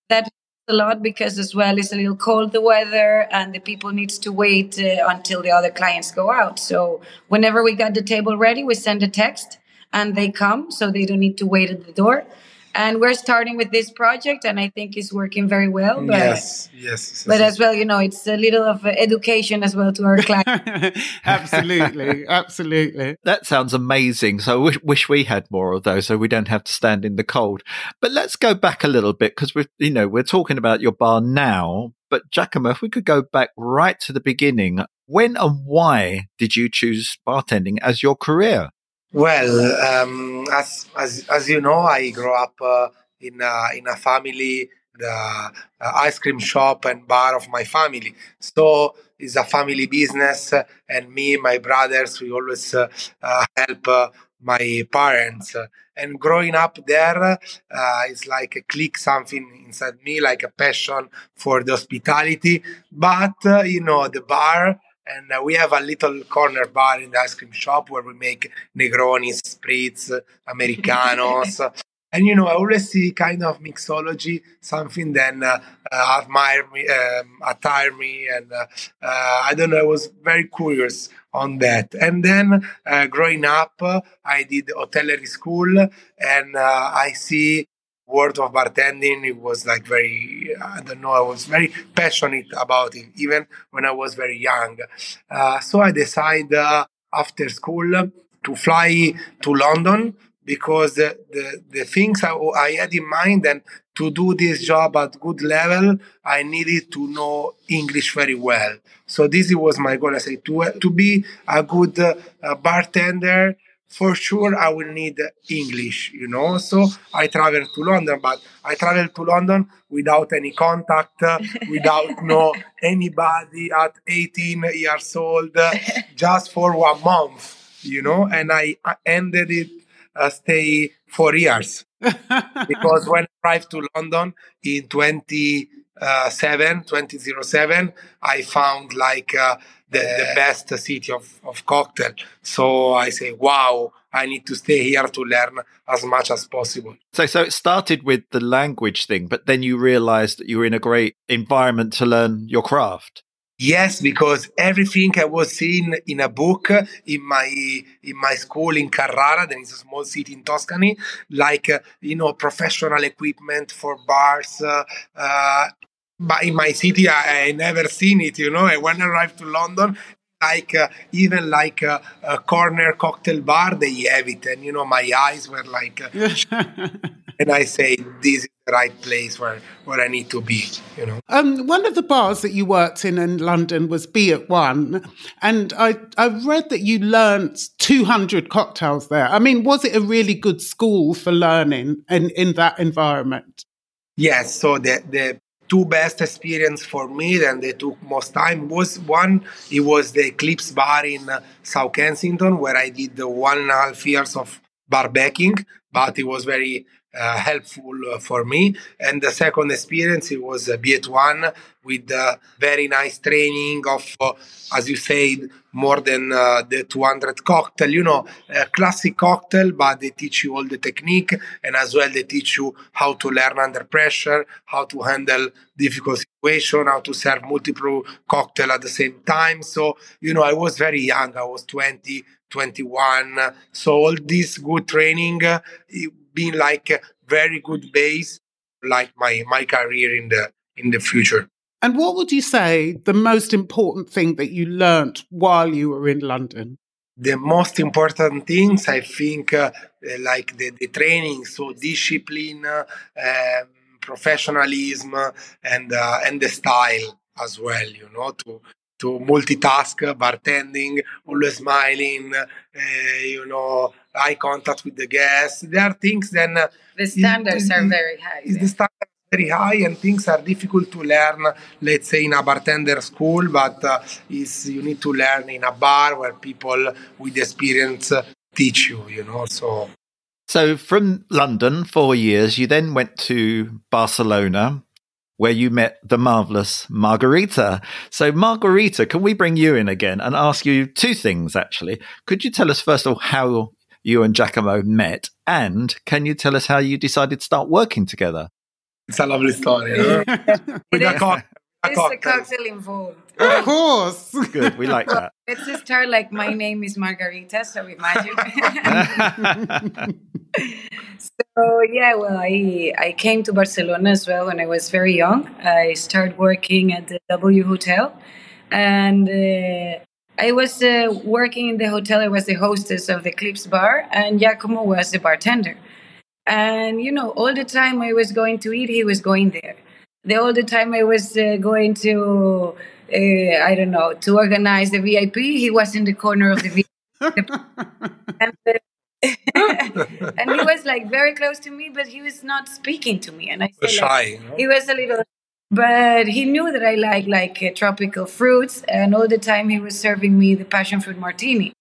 That a lot because as well it's a little cold the weather and the people needs to wait uh, until the other clients go out so whenever we got the table ready we send a text and they come so they don't need to wait at the door and we're starting with this project and i think it's working very well but, yes yes but as well you know it's a little of education as well to our clients. Absolutely absolutely. That sounds amazing. So I wish, wish we had more of those so we don't have to stand in the cold. But let's go back a little bit because we're you know we're talking about your bar now but Giacomo, if we could go back right to the beginning when and why did you choose bartending as your career well, um, as, as as you know, I grew up uh, in a, in a family, the uh, ice cream shop and bar of my family. So it's a family business, and me, my brothers, we always uh, uh help uh, my parents. And growing up there, uh, it's like a click something inside me, like a passion for the hospitality. But you know, the bar and uh, we have a little corner bar in the ice cream shop where we make Negronis, Spritz, Americanos. and you know, I always see kind of mixology, something that uh, uh, admire me, um, attire me, and uh, uh, I don't know. I was very curious on that. And then uh, growing up, I did hotellerie school, and I see world of bartending it was like very i don't know i was very passionate about it even when i was very young. Uh, so i decided uh, after school to fly to london because the, the, the things I, I had in mind and to do this job at good level i needed to know english very well. So this was my goal. I say to, to be a good uh, bartender for sure I will need English, you know. So I travel to London, but I travel to London without any contact, without know anybody at 18 years old, just for one month, you know. And I ended it uh, stay four years because when I arrived to London in 2007, 2007, I found like. Uh, the, the best city of, of cocktail. So I say, wow, I need to stay here to learn as much as possible. So, so it started with the language thing, but then you realized that you were in a great environment to learn your craft. Yes, because everything I was seeing in a book in my in my school in Carrara, that is a small city in Tuscany, like uh, you know professional equipment for bars, uh, uh, but in my city I, I never seen it you know. And when i arrived to london like uh, even like a, a, corner cocktail bar they have it and you know my eyes were like uh, and i say this is the right place where where i need to be you know? Um one of the bars that you worked in in london was be at one and i i read that you learned 200 cocktails there. I mean was it a really good school for learning in in that environment? Yes, so the, the two best experience for me and they took most time was one it was the eclipse bar in uh, south kensington where i did the one and a half years of bar backing but it was very uh, helpful uh, for me. And the second experience it was a Be At One with very nice training of, uh, as you said, more than uh, the 200 cocktail. You know, classic cocktail, but they teach you all the technique, and as well they teach you how to learn under pressure, how to handle difficult situation, how to serve multiple cocktail at the same time. So you know, I was very young. I was 20. 21 so all this good training uh, being like a very good base like my my career in the in the future. And what would you say the most important thing that you learned while you were in london? The most important things i think uh, like the, the training so discipline uh, um, professionalism and uh, and the style as well you know to to multitask bartending always smiling uh, you know eye contact with the guests. There are things then uh, the standards it, are very high. Yeah. The standards very high and things are difficult to learn let's say in a bartender school but uh, is you need to learn in a bar where people with experience teach you you know so so from london four years you then went to barcelona where you met the marvelous Margarita. So, Margarita, can we bring you in again and ask you two things actually? Could you tell us, first of all, how you and Giacomo met? And can you tell us how you decided to start working together? It's a lovely story. Huh? With a, co- a There's a cocktail. cocktail involved. Of course. Good. We like that. Let's just start like my name is Margarita, so imagine. so yeah, well, I I came to Barcelona as well when I was very young. I started working at the W Hotel, and uh, I was uh, working in the hotel. I was the hostess of the Eclipse Bar, and Giacomo was the bartender. And you know, all the time I was going to eat, he was going there. The all the time I was uh, going to, uh, I don't know, to organize the VIP, he was in the corner of the VIP. and, and he was like very close to me, but he was not speaking to me. And I Was said, like, shy. you know? he was a little, but he knew that I like like uh, tropical fruits, and all the time he was serving me the passion fruit martini.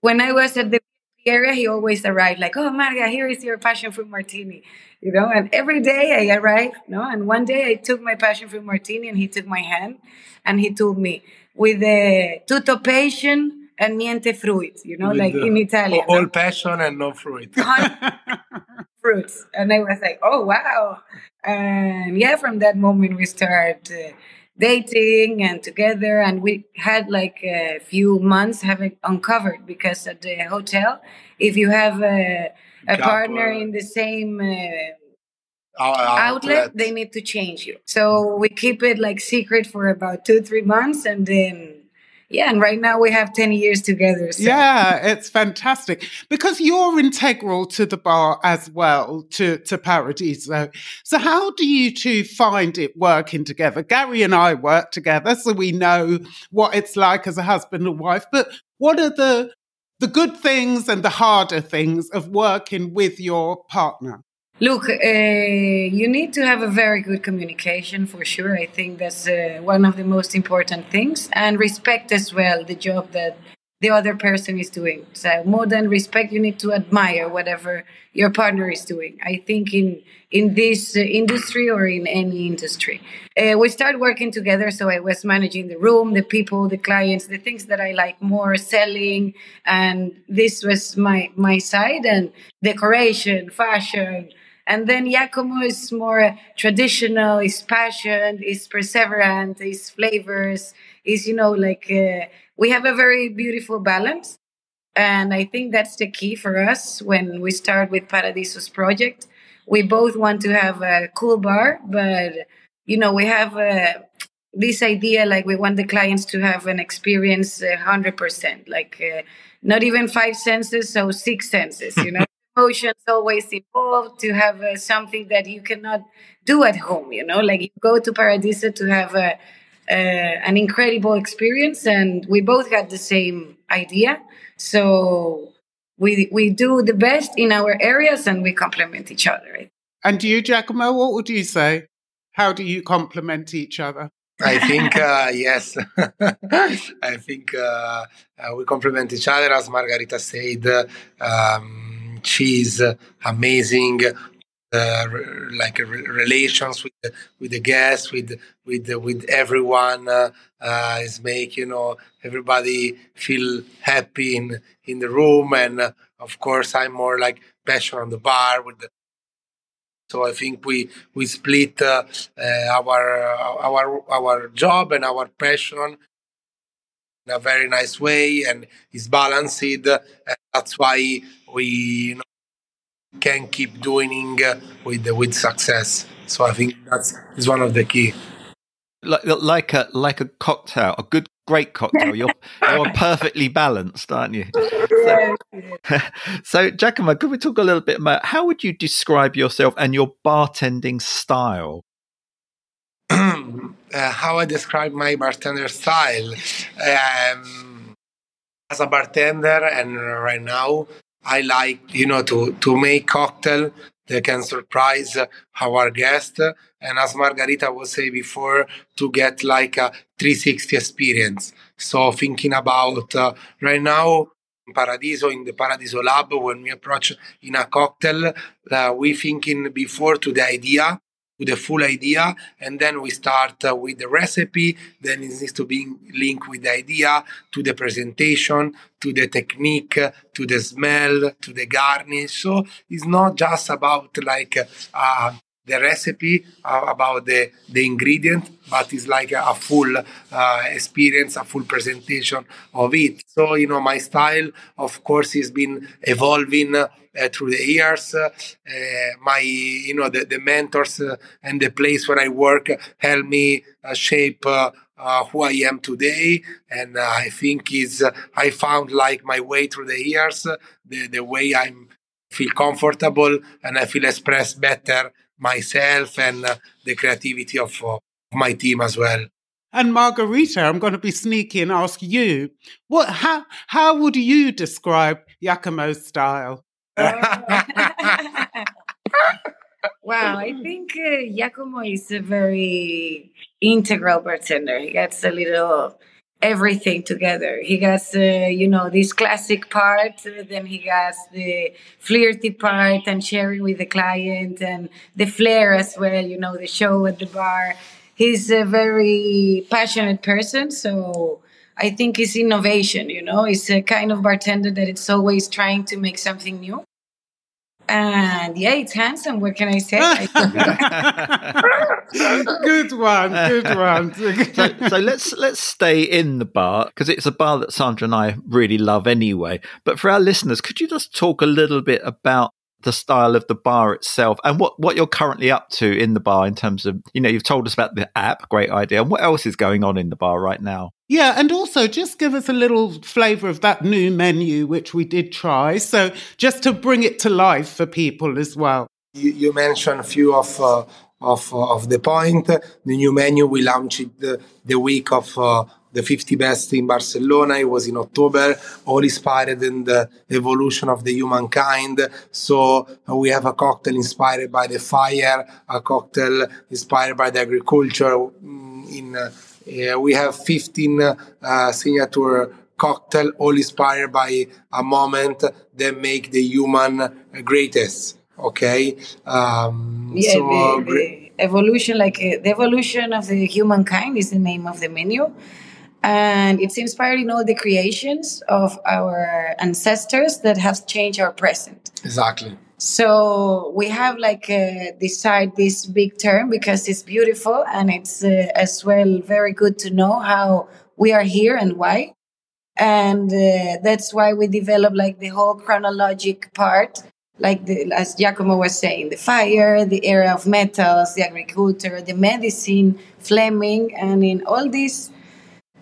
When I was at the area, he always arrived like, "Oh, Marga, here is your passion fruit martini," you know. And every day I arrived, no. And one day I took my passion fruit martini, and he took my hand, and he told me with the tutto passion and niente fruit, you know, With like the- in Italian. no? All passion and no fruit. fruits. And I was like, oh, wow. And yeah, from that moment, we started uh, dating and together. And we had like a few months having uncovered because at the hotel, if you have a, a Couple. partner in the same uh, Our outlet, they need to change you. So we keep it like secret for about two, three months. And then, yeah, and right now we have 10 years together. So. Yeah, it's fantastic because you're integral to the bar as well, to, to Paradiso. So, how do you two find it working together? Gary and I work together, so we know what it's like as a husband and wife. But what are the the good things and the harder things of working with your partner? Look, uh, you need to have a very good communication for sure. I think that's uh, one of the most important things, and respect as well the job that the other person is doing. So more than respect, you need to admire whatever your partner is doing. I think in in this industry or in any industry, uh, we start working together. So I was managing the room, the people, the clients, the things that I like more, selling, and this was my my side and decoration, fashion. And then Giacomo is more traditional, is passion, is perseverant, is flavors, is, you know, like uh, we have a very beautiful balance. And I think that's the key for us when we start with Paradiso's project. We both want to have a cool bar, but, you know, we have uh, this idea like we want the clients to have an experience uh, 100%, like uh, not even five senses, so six senses, you know emotions always involved to have uh, something that you cannot do at home you know like you go to paradiso to have a, uh, an incredible experience and we both had the same idea so we we do the best in our areas and we complement each other And you, Giacomo, what would you say? How do you complement each other? I think uh, yes. I think uh, uh, we complement each other, as Margarita said. Um, she's amazing, uh, like re- relations with the, with the guests, with with with everyone. Uh, uh, is make you know everybody feel happy in in the room, and of course I'm more like passion on the bar with the so I think we we split uh, uh, our our our job and our passion in a very nice way, and it's balanced. And that's why we you know, can keep doing uh, with with success. So I think that's is one of the key. Like, like a like a cocktail, a good, great cocktail. You're you're perfectly balanced, aren't you? So, so, Giacomo, could we talk a little bit about how would you describe yourself and your bartending style? uh, how I describe my bartender style. Um, as a bartender, and right now, I like you know to to make cocktail that can surprise our guest. And as Margarita was saying before, to get like a 360 experience. So thinking about uh, right now. Paradiso in the Paradiso lab when we approach in a cocktail uh, we thinking before to the idea to the full idea and then we start uh, with the recipe then it needs to be linked with the idea to the presentation to the technique to the smell to the garnish so it's not just about like uh, the recipe uh, about the the ingredient, but it's like a, a full uh, experience, a full presentation of it. So you know, my style, of course, has been evolving. Uh, through the years, uh, my you know the, the mentors uh, and the place where I work help me uh, shape uh, who I am today, and I think is I found like my way through the years, the the way I'm feel comfortable and I feel express better myself and uh, the creativity of, uh, my team as well. And Margarita, I'm going to be sneaky and ask you, what how how would you describe Giacomo's style? wow, I think uh, Giacomo is a very integral bartender. He gets a little everything together. He gets, uh, you know, this classic part, uh, then he gets the flirty part and sharing with the client and the flair as well, you know, the show at the bar. He's a very passionate person, so I think it's innovation, you know, he's a kind of bartender that it's always trying to make something new. And yeah, it's handsome. What can I say? good one, good one. so, so, let's let's stay in the bar because it's a bar that Sandra and I really love anyway. But for our listeners, could you just talk a little bit about the style of the bar itself and what, what you're currently up to in the bar in terms of, you know, you've told us about the app, great idea. And what else is going on in the bar right now? Yeah, and also just give us a little flavour of that new menu, which we did try. So just to bring it to life for people as well. You, you mentioned a few of uh, of uh, of the point. The new menu we launched the, the week of uh, the 50 best in Barcelona. It was in October, all inspired in the evolution of the humankind. So uh, we have a cocktail inspired by the fire, a cocktail inspired by the agriculture. Mm, in uh, we have 15 uh, signature cocktail, all inspired by a moment that make the human greatest. Okay. Um, yeah. So, the, the evolution, like uh, the evolution of the humankind, is the name of the menu and it's inspired in all the creations of our ancestors that have changed our present. Exactly. So we have like uh, decided this big term because it's beautiful and it's uh, as well very good to know how we are here and why. And uh, that's why we developed like the whole chronologic part, like the, as Giacomo was saying, the fire, the era of metals, the agriculture, the medicine, Fleming, and in all these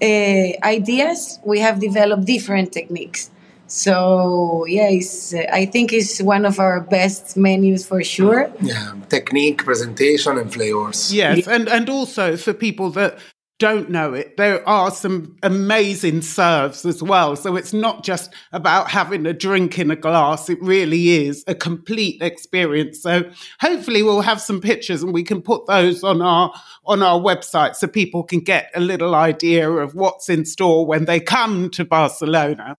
uh, ideas, we have developed different techniques. So yeah, uh, I think it's one of our best menus for sure. Yeah, technique, presentation, and flavors. Yes, and and also for people that don't know it, there are some amazing serves as well. So it's not just about having a drink in a glass. It really is a complete experience. So hopefully we'll have some pictures and we can put those on our on our website so people can get a little idea of what's in store when they come to Barcelona.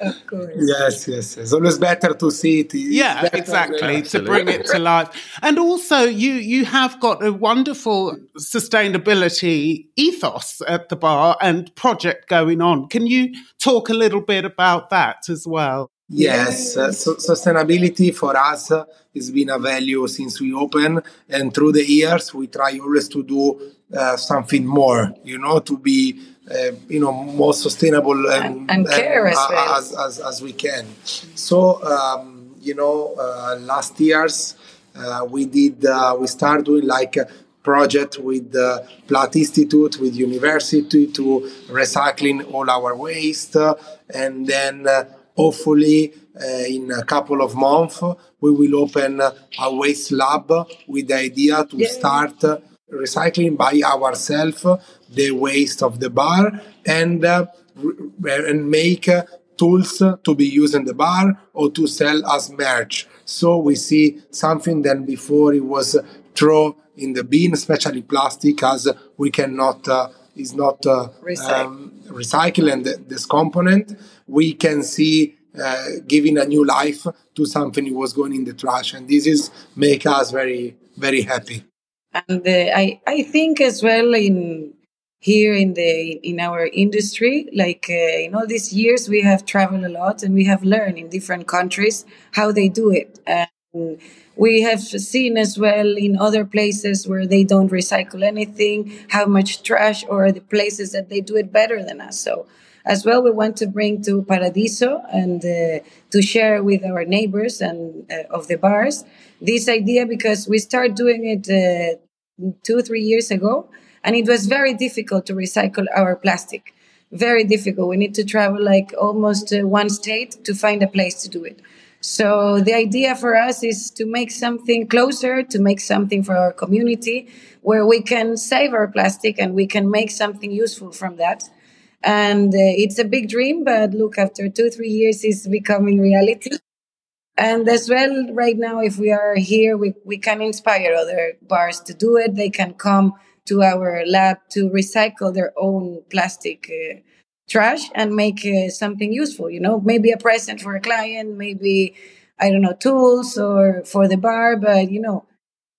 Of course. Yes, yes. It's always better to see it. yeah, exactly. To bring it to life. And also you you have got a wonderful sustainability ethos at the bar and project going on. Can you talk a little bit about that as well? Yes, uh, so sustainability for us uh, has been a value since we opened, and through the years we try always to do uh, something more. You know, to be uh, you know more sustainable and, and, and care and, as, well. as, as, as, we can. So um, you know, uh, last years uh, we did we started doing like a project with the Platt Institute, with university to recycling all our waste, and then hopefully uh, in a couple of months we will open a waste lab with the idea to start recycling by ourselves the waste of the bar and uh, and make uh, tools to be used in the bar or to sell as merch. So we see something that before it was thrown in the bin, especially plastic, as we cannot uh, is not uh, Recycle. um, recycle and this component. We can see uh, giving a new life to something that was going in the trash, and this is make us very very happy. And uh, I I think as well in here in the in our industry like uh, in all these years we have traveled a lot and we have learned in different countries how they do it. And we have seen as well in other places where they don't recycle anything how much trash or the places that they do it better than us. So as well we want to bring to paradiso and uh, to share with our neighbors and uh, of the bars this idea because we started doing it uh, two three years ago and it was very difficult to recycle our plastic very difficult we need to travel like almost uh, one state to find a place to do it so the idea for us is to make something closer, to make something for our community where we can save our plastic and we can make something useful from that. And uh, it's a big dream, but look, after two, three years, it's becoming reality. And as well, right now, if we are here, we, we can inspire other bars to do it. They can come to our lab to recycle their own plastic uh, trash and make uh, something useful you know? Maybe a present for a client maybe i don't know tools or for the bar but you know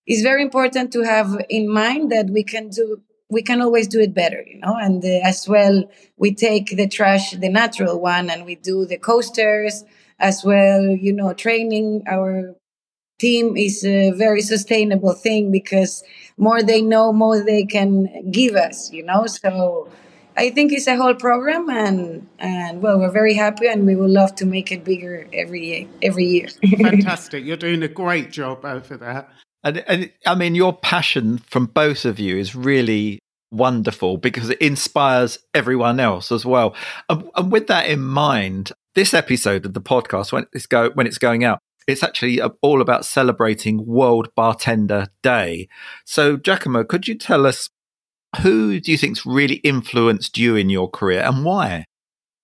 it's very important to have in mind that we can do we can always do it better you know? And uh, as well we take the trash the natural one and we do the coasters as well you know training our team is a very sustainable thing because more they know more they can give us you know so I think it's a whole program, and and well, we're very happy, and we would love to make it bigger every year. Every year. Fantastic! You're doing a great job over there. And, and I mean, your passion from both of you is really wonderful because it inspires everyone else as well. And, and with that in mind, this episode of the podcast, when it's go when it's going out, it's actually all about celebrating World Bartender Day. So, Giacomo, could you tell us who do you think's really influenced you in your career and why?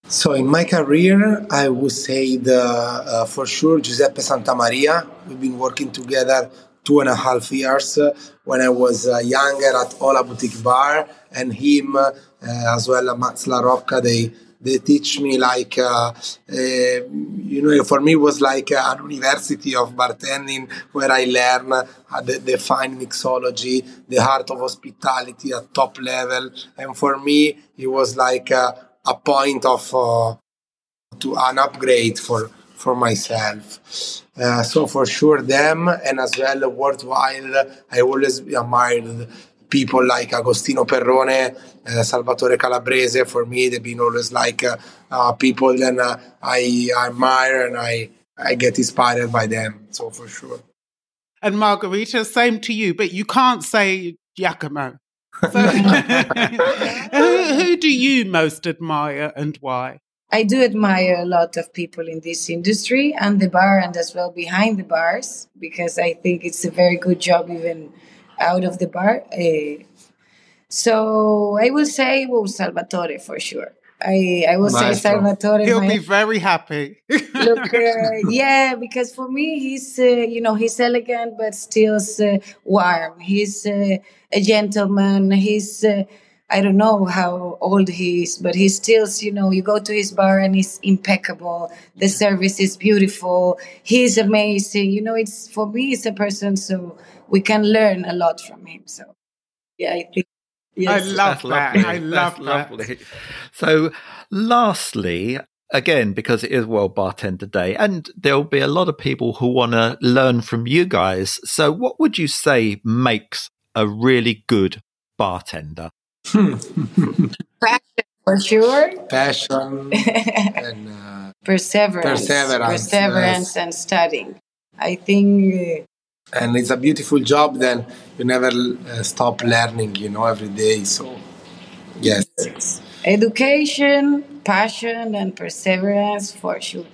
So in my career, I would say the uh, for sure Giuseppe Santamaria. We've been working together two and a half years uh, when I was uh, younger at Ohla Boutique Bar, and him uh, as well Max La. They they teach me like uh, uh, you know for me it was like an university of bartending where i learn uh, the, the fine mixology the art of hospitality at top level. And for me it was like a, a point of uh, to an upgrade for for myself. Uh, so for sure them and as well worthwhile i always admired people like Agostino Perrone, uh, Salvatore Calabrese. For me, they've been always like uh, uh, people that uh, I admire and I, I get inspired by them. So for sure. And Margarita, same to you, but you can't say Giacomo. So, who, who do you most admire and why? I do admire a lot of people in this industry and the bar and as well behind the bars because I think it's a very good job even out of the bar. Uh, so I will say, well, Salvatore for sure. I I will say Salvatore. He'll my, be very happy. look, uh, yeah, because for me, he's uh, you know he's elegant but still uh, warm. He's uh, a gentleman. He's uh, I don't know how old he is, but he still you know you go to his bar and he's impeccable. The service is beautiful. He's amazing. You know, it's for me, it's a person so we can learn a lot from him. So, yeah, I think. Yes. I love That's that. I love That's that. Lovely. So, lastly, again, because it is World Bartender Day, and there'll be a lot of people who want to learn from you guys. So, what would you say makes a really good bartender? Passion, for sure. Passion and uh, perseverance, perseverance, perseverance, yes. and studying. I think and it's a beautiful job then you never uh, stop learning you know every day so yes education passion and perseverance for sure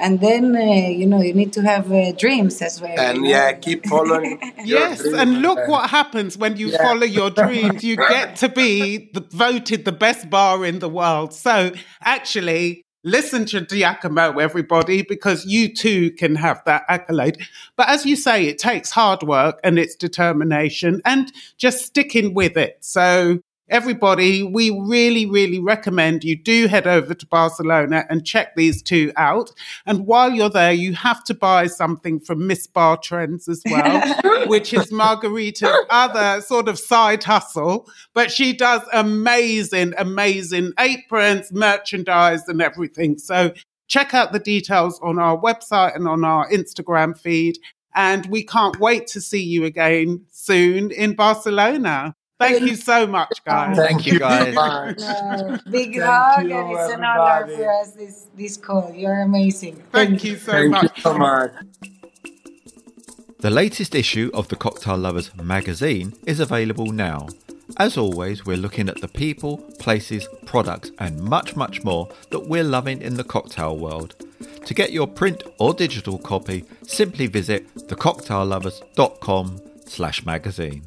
and then uh, you know you need to have uh, dreams as well and yeah keep following yes and look what happens when you yeah. follow your dreams you get to be the, voted the best bar in the world so actually Listen to Giacomo, everybody, because you too can have that accolade. But as you say, it takes hard work and it's determination and just sticking with it. So everybody, we really, really recommend you do head over to Barcelona and check these two out. And while you're there, you have to buy something from Miss Bar Trends as well, which is Margarita's other sort of side hustle. But she does amazing, amazing aprons, merchandise, and everything. So check out the details on our website and on our Instagram feed. And we can't wait to see you again soon in Barcelona. Thank you so much, guys. Thank you, guys. Uh, big Thank hug, you, and it's an honor for us this this call. You're amazing. Thank you so Thank much. you so much. The latest issue of the Cocktail Lovers magazine is available now. As always, we're looking at the people, places, products, and much, much more that we're loving in the cocktail world. To get your print or digital copy, simply visit thecocktaillovers.com slash magazine.